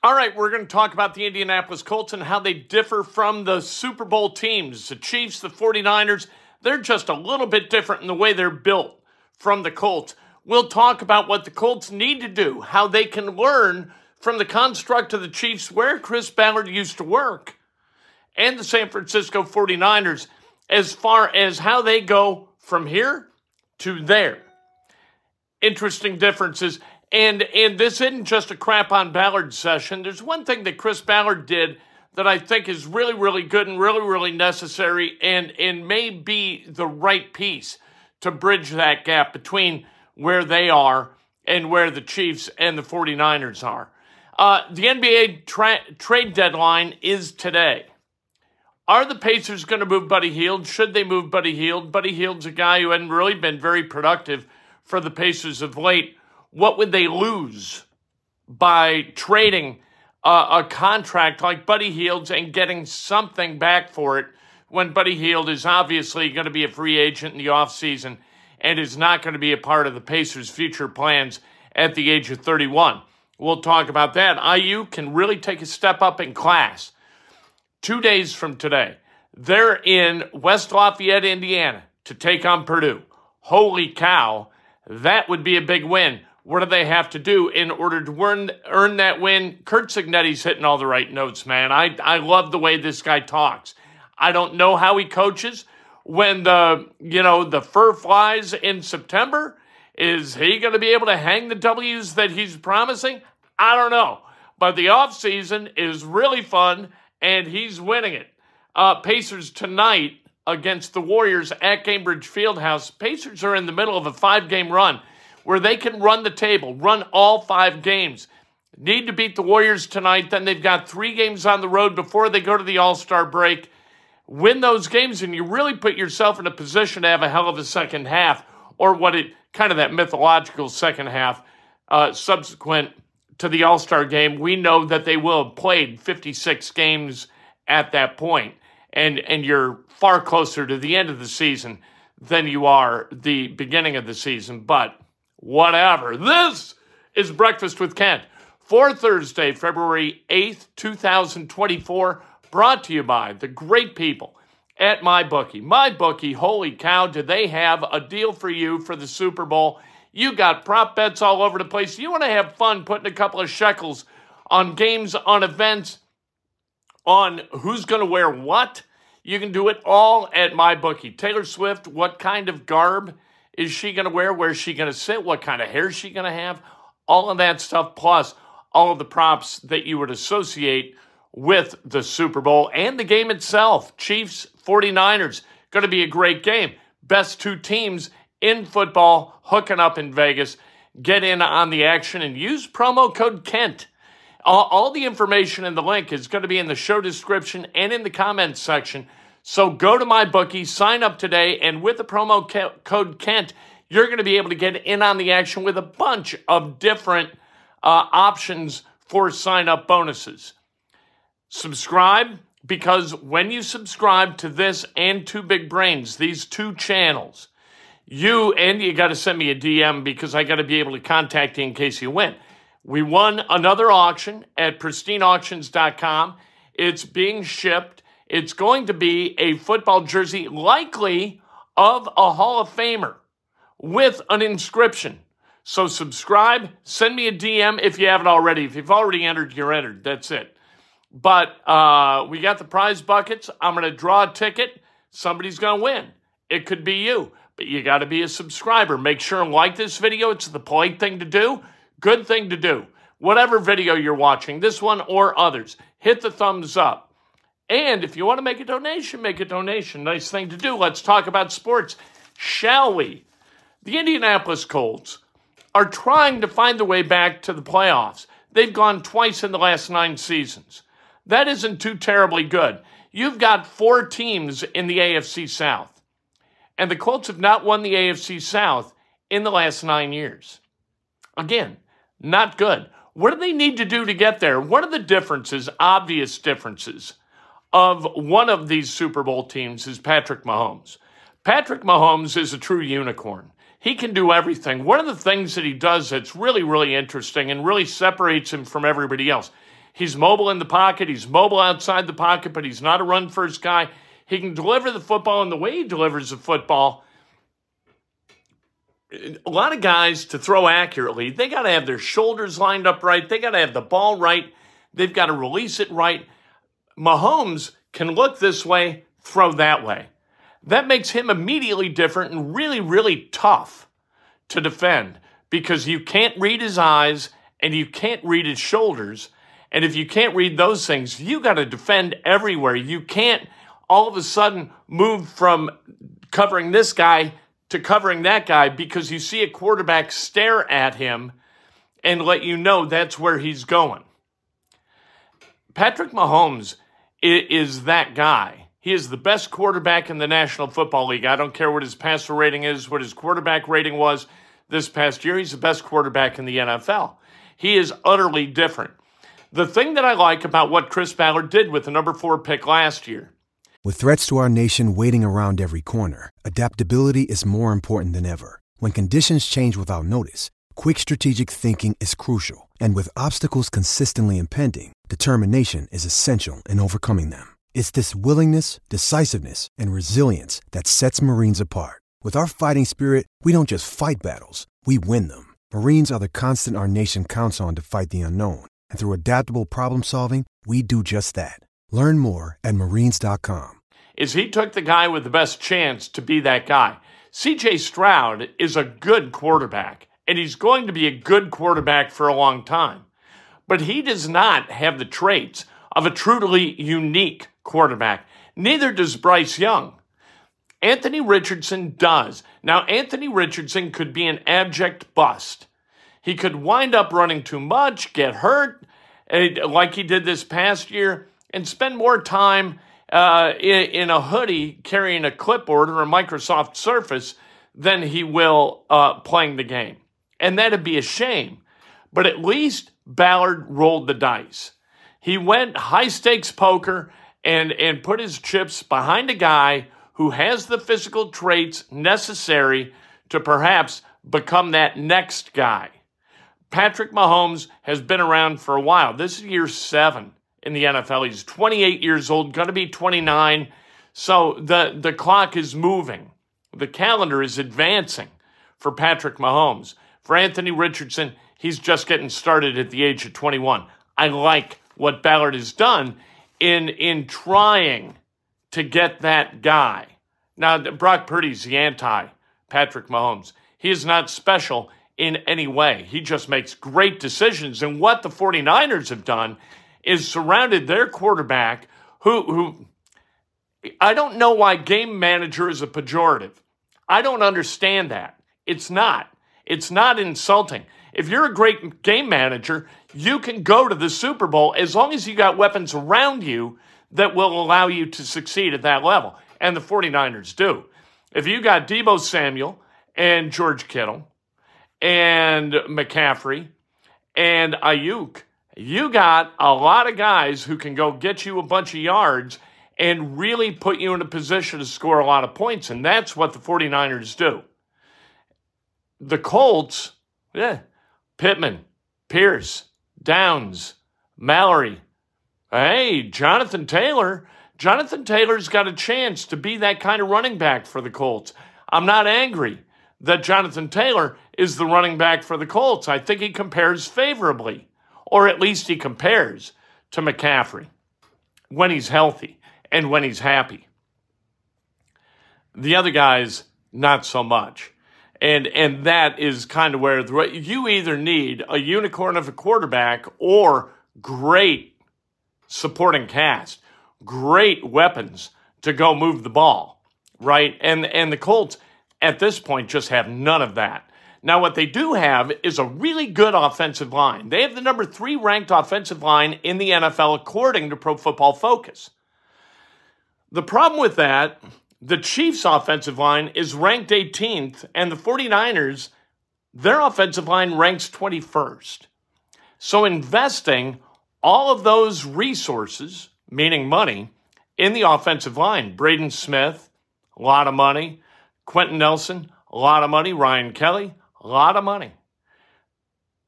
All right, we're going to talk about the Indianapolis Colts and how they differ from the Super Bowl teams. The Chiefs, the 49ers, they're just a little bit different in the way they're built from the Colts. We'll talk about what the Colts need to do, how they can learn from the construct of the Chiefs where Chris Ballard used to work and the San Francisco 49ers as far as how they go from here to there. Interesting differences. And and this isn't just a crap on Ballard session. There's one thing that Chris Ballard did that I think is really, really good and really, really necessary and, and may be the right piece to bridge that gap between where they are and where the Chiefs and the 49ers are. Uh, the NBA tra- trade deadline is today. Are the Pacers going to move Buddy Hield? Should they move Buddy Hield? Buddy Hield's a guy who hadn't really been very productive for the Pacers of late what would they lose by trading a contract like Buddy Hield's and getting something back for it when Buddy Hield is obviously going to be a free agent in the offseason and is not going to be a part of the Pacers' future plans at the age of 31. We'll talk about that. IU can really take a step up in class. Two days from today, they're in West Lafayette, Indiana to take on Purdue. Holy cow, that would be a big win what do they have to do in order to earn, earn that win? Curt Cignetti's hitting all the right notes, man. I, I love the way this guy talks. I don't know how he coaches when the, you know, the fur flies in September. Is he going to be able to hang the W's that he's promising? I don't know. But the offseason is really fun, and he's winning it. Uh, Pacers tonight against the Warriors at Gainbridge Fieldhouse. Pacers are in the middle of a five game run where they can run the table, run all five games. Need to beat the Warriors tonight. Then they've got three games on the road before they go to the All Star break. Win those games, and you really put yourself in a position to have a hell of a second half, or what it kind of that mythological second half uh, subsequent to the All Star game. We know that they will have played 56 games at that point, and and you're far closer to the end of the season than you are the beginning of the season, but whatever. This is Breakfast with Kent for Thursday, February 8th, 2024, brought to you by the great people at MyBookie. MyBookie, holy cow, do they have a deal for you for the Super Bowl? You got prop bets all over the place. You want to have fun putting a couple of shekels on games, on events, on who's going to wear what? You can do it all at MyBookie. Taylor Swift, what kind of garb? Is she going to wear? Where's she going to sit? What kind of hair is she going to have? All of that stuff, plus all of the props that you would associate with the Super Bowl and the game itself. Chiefs, 49ers, going to be a great game. Best two teams in football hooking up in Vegas. Get in on the action and use promo code KENT. All, all the information in the link is going to be in the show description and in the comments section. So go to my bookie, sign up today, and with the promo code Kent, you're going to be able to get in on the action with a bunch of different uh, options for sign up bonuses. Subscribe because when you subscribe to this and to Big Brains, these two channels, you and you got to send me a DM because I got to be able to contact you in case you win. We won another auction at pristineauctions.com. It's being shipped it's going to be a football jersey, likely of a Hall of Famer, with an inscription. So subscribe, send me a DM if you haven't already. If you've already entered, you're entered. That's it. But uh, we got the prize buckets. I'm going to draw a ticket. Somebody's going to win. It could be you, but you got to be a subscriber. Make sure and like this video. It's the polite thing to do, good thing to do. Whatever video you're watching, this one or others, hit the thumbs up. And if you want to make a donation, make a donation. Nice thing to do. Let's talk about sports, shall we? The Indianapolis Colts are trying to find their way back to the playoffs. They've gone twice in the last nine seasons. That isn't too terribly good. You've got four teams in the AFC South, and the Colts have not won the AFC South in the last nine years. Again, not good. What do they need to do to get there? What are the differences, obvious differences, of one of these Super Bowl teams is Patrick Mahomes. Patrick Mahomes is a true unicorn. He can do everything. One of the things that he does that's really, really interesting and really separates him from everybody else, he's mobile in the pocket, he's mobile outside the pocket, but he's not a run first guy. He can deliver the football, and the way he delivers the football, a lot of guys to throw accurately, they got to have their shoulders lined up right, they got to have the ball right, they've got to release it right. Mahomes can look this way, throw that way. That makes him immediately different and really, really tough to defend because you can't read his eyes and you can't read his shoulders. And if you can't read those things, you got to defend everywhere. You can't all of a sudden move from covering this guy to covering that guy because you see a quarterback stare at him and let you know that's where he's going. Patrick Mahomes is that guy. He is the best quarterback in the National Football League. I don't care what his passer rating is, what his quarterback rating was this past year. He's the best quarterback in the NFL. He is utterly different. The thing that I like about what Chris Ballard did with the number four pick last year. With threats to our nation waiting around every corner, adaptability is more important than ever. When conditions change without notice, quick strategic thinking is crucial. And with obstacles consistently impending, determination is essential in overcoming them. It's this willingness, decisiveness, and resilience that sets Marines apart. With our fighting spirit, we don't just fight battles, we win them. Marines are the constant our nation counts on to fight the unknown. And through adaptable problem solving, we do just that. Learn more at marines.com. Is he took the guy with the best chance to be that guy. CJ Stroud is a good quarterback, and he's going to be a good quarterback for a long time. But he does not have the traits of a truly unique quarterback. Neither does Bryce Young. Anthony Richardson does. Now, Anthony Richardson could be an abject bust. He could wind up running too much, get hurt, eh, like he did this past year, and spend more time uh, in, in, a hoodie carrying a clipboard or a Microsoft Surface than he will uh, playing the game. And that'd be a shame. But at least Ballard rolled the dice. He went high stakes poker and, and put his chips behind a guy who has the physical traits necessary to perhaps become that next guy. Patrick Mahomes has been around for a while. This is year seven in the NFL. He's 28 years old, going to be 29. So the, the clock is moving. The calendar is advancing for Patrick Mahomes. For Anthony Richardson, he's just getting started at the age of 21. I like what Ballard has done in, in trying to get that guy. Now, Brock Purdy's the anti Patrick Mahomes. He is not special in any way. He just makes great decisions. And what the 49ers have done is surrounded their quarterback who, who I don't know why game manager is a pejorative. I don't understand that. It's not. It's not insulting. If you're a great game manager, you can go to the Super Bowl as long as you got weapons around you that will allow you to succeed at that level. And the 49ers do. If you got Deebo Samuel and George Kittle and McCaffrey and Aiyuk, you got a lot of guys who can go get you a bunch of yards and really put you in a position to score a lot of points. And that's what the 49ers do. The Colts, yeah, Pittman, Pierce, Downs, Mallory. Hey, Jonathan Taylor. Jonathan Taylor's got a chance to be that kind of running back for the Colts. I'm not angry that Jonathan Taylor is the running back for the Colts. I think he compares favorably, or at least he compares to McCaffrey when he's healthy and when he's happy. The other guys, not so much. And and that is kind of where the, you either need a unicorn of a quarterback or great supporting cast, great weapons to go move the ball, right? And and the Colts at this point just have none of that. Now, what they do have is a really good offensive line. They have the number three ranked offensive line in the NFL according to Pro Football Focus. The problem with that, the Chiefs' offensive line is ranked 18th, and the 49ers, their offensive line ranks 21st. So, investing all of those resources, meaning money, in the offensive line, Braden Smith, a lot of money, Quenton Nelson, a lot of money, Ryan Kelly, a lot of money.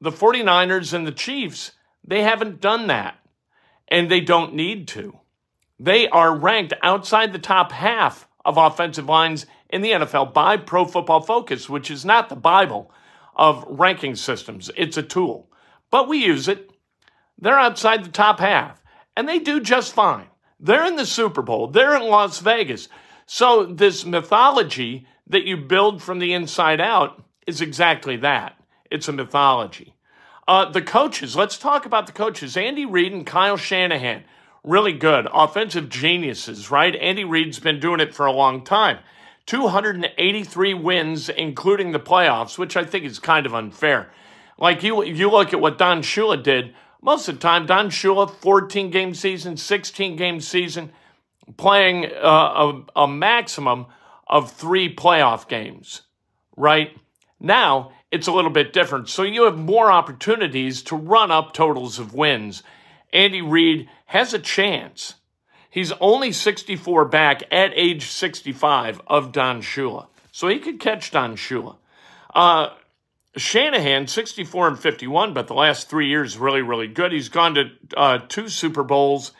The 49ers and the Chiefs, they haven't done that, and they don't need to. They are ranked outside the top half of offensive lines in the NFL by Pro Football Focus, which is not the Bible of ranking systems. It's a tool, but we use it. They're outside the top half, and they do just fine. They're in the Super Bowl, they're in Las Vegas. So, this mythology that you build from the inside out is exactly that it's a mythology. Uh, the coaches, let's talk about the coaches. Andy Reid and Kyle Shanahan, really good. Offensive geniuses, right? Andy Reid's been doing it for a long time. 283 wins, including the playoffs, which I think is kind of unfair. Like you, you look at what Don Shula did. Most of the time, Don Shula, 14 game season, 16 game season, playing uh, a, a maximum of three playoff games, right? Now it's a little bit different. So you have more opportunities to run up totals of wins. Andy Reid has a chance. He's only 64 back at age 65 of Don Shula. So he could catch Don Shula. Uh, Shanahan, 64 and 51, but the last three years really, really good. He's gone to uh, two Super Bowls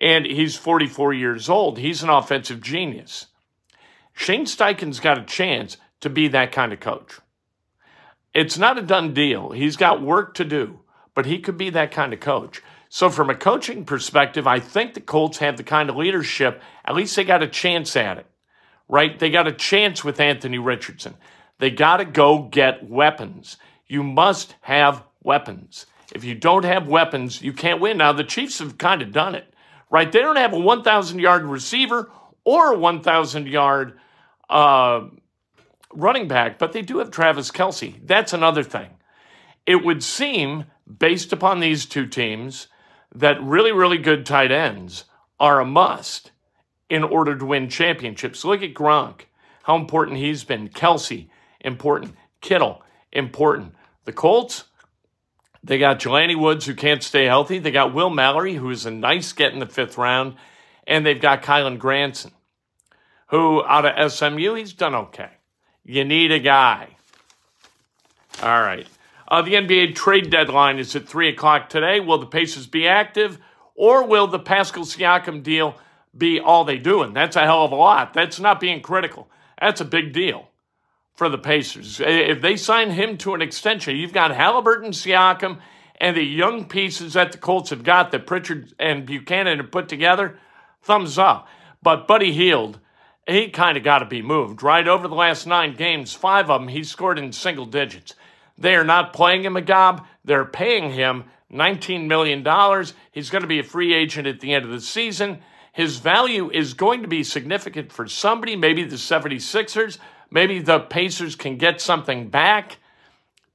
and he's 44 years old. He's an offensive genius. Shane Steichen's got a chance to be that kind of coach. It's not a done deal. He's got work to do, but he could be that kind of coach. So, from a coaching perspective, I think the Colts have the kind of leadership, at least they got a chance at it, right? They got a chance with Anthony Richardson. They got to go get weapons. You must have weapons. If you don't have weapons, you can't win. Now, the Chiefs have kind of done it, right? They don't have a 1,000 yard receiver or a 1,000 yard uh, running back, but they do have Travis Kelce. That's another thing. It would seem, based upon these two teams, that really, really good tight ends are a must in order to win championships. Look at Gronk, how important he's been. Kelce, important. Kittle, important. The Colts, they got Jelani Woods, who can't stay healthy. They got Will Mallory, who is a nice get in the fifth round. And they've got Kylen Granson, who out of SMU, he's done okay. You need a guy. All right. Uh, the NBA trade deadline is at 3 o'clock today. Will the Pacers be active or will the Pascal Siakam deal be all they do? And that's a hell of a lot. That's not being critical. That's a big deal for the Pacers. If they sign him to an extension, you've got Halliburton, Siakam, and the young pieces that the Colts have got that Pritchard and Buchanan have put together. Thumbs up. But Buddy Hield he kind of got to be moved, right? Over the last nine games, five of them, he scored in single digits. They are not playing him a gob. They're paying him $19 million. He's going to be a free agent at the end of the season. His value is going to be significant for somebody, maybe the 76ers, maybe the Pacers can get something back.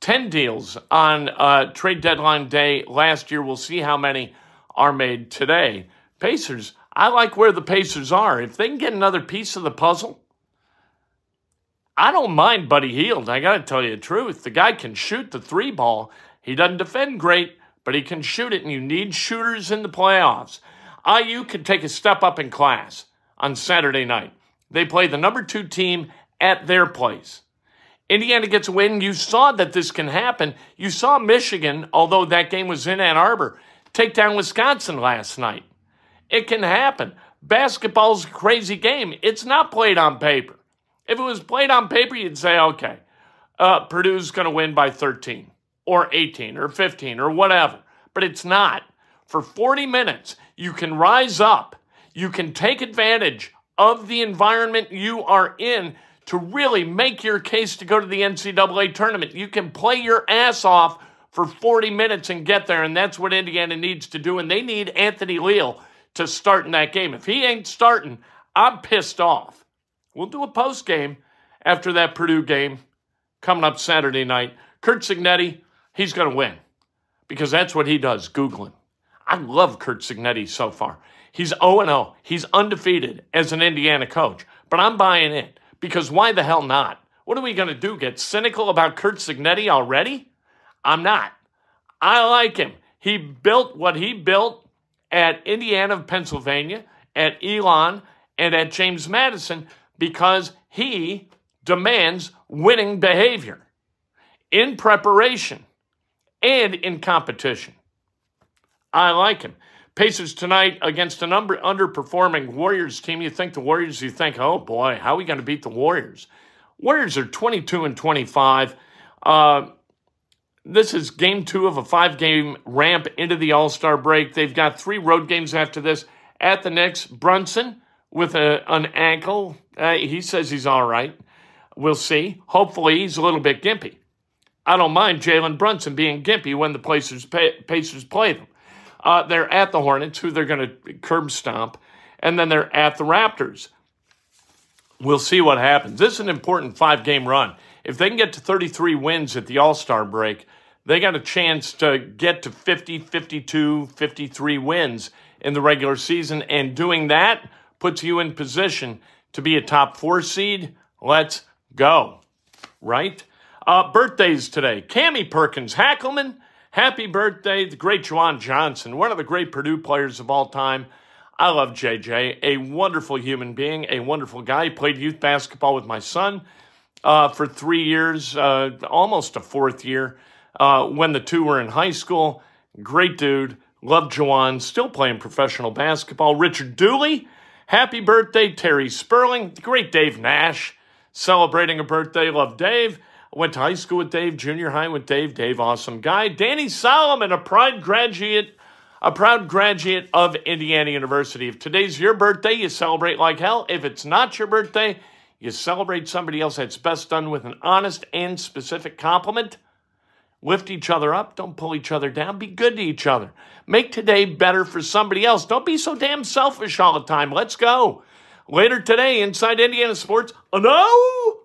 10 deals on uh, trade deadline day last year. We'll see how many are made today. Pacers I like where the Pacers are. If they can get another piece of the puzzle, I don't mind Buddy Hield. I got to tell you the truth. The guy can shoot the three ball. He doesn't defend great, but he can shoot it, and you need shooters in the playoffs. IU can take a step up in class on Saturday night. They play the number two team at their place. Indiana gets a win. You saw that this can happen. You saw Michigan, although that game was in Ann Arbor, take down Wisconsin last night. It can happen. Basketball's a crazy game. It's not played on paper. If it was played on paper, you'd say, okay, uh, Purdue's going to win by 13 or 18 or 15 or whatever. But it's not. For 40 minutes, you can rise up, you can take advantage of the environment you are in to really make your case to go to the NCAA tournament. You can play your ass off for 40 minutes and get there, and that's what Indiana needs to do. And they need Anthony Leal to start in that game. If he ain't starting, I'm pissed off. We'll do a post game after that Purdue game coming up Saturday night. Curt Cignetti, he's going to win because that's what he does, Googling. I love Curt Cignetti so far. He's 0 0. He's undefeated as an Indiana coach. But I'm buying it because why the hell not? What are we going to do? Get cynical about Curt Cignetti already? I'm not. I like him. He built what he built at Indiana Pennsylvania, at Elon, and at James Madison because he demands winning behavior in preparation and in competition. I like him. Pacers tonight against an under, underperforming Warriors team. You think the Warriors, you think, oh boy, how are we going to beat the Warriors? Warriors are 22 and 25. Uh, this is game two of a five game ramp into the All Star break. They've got three road games after this at the Knicks. Brunson with a, an ankle. Uh, he says he's all right. We'll see. Hopefully, he's a little bit gimpy. I don't mind Jalen Brunson being gimpy when the Pacers, Pacers play them. Uh, they're at the Hornets, who they're going to curb stomp, and then they're at the Raptors. We'll see what happens. This is an important five game run. If they can get to 33 wins at the All Star break, they got a chance to get to 50, 52, 53 wins in the regular season. And doing that puts you in position to be a top four seed. Let's go. Right? Uh, birthdays today. Cami Perkins Hackelman. Happy birthday, the great JaJuan Johnson, one of the great Purdue players of all time. I love JJ, a wonderful human being, a wonderful guy. He played youth basketball with my son uh, for three years, uh, almost a fourth year, uh, when the two were in high school. Great dude. Love Juwan, still playing professional basketball. Richard Dooley, happy birthday. Terry Sperling, the great Dave Nash, celebrating a birthday. Love Dave. Went to high school with Dave, junior high with Dave. Dave, awesome guy. Danny Solomon, a proud graduate, a proud graduate of Indiana University. If today's your birthday, you celebrate like hell. If it's not your birthday, you celebrate somebody else. That's best done with an honest and specific compliment. Lift each other up. Don't pull each other down. Be good to each other. Make today better for somebody else. Don't be so damn selfish all the time. Let's go. Later today, Inside Indiana Sports. Oh, no!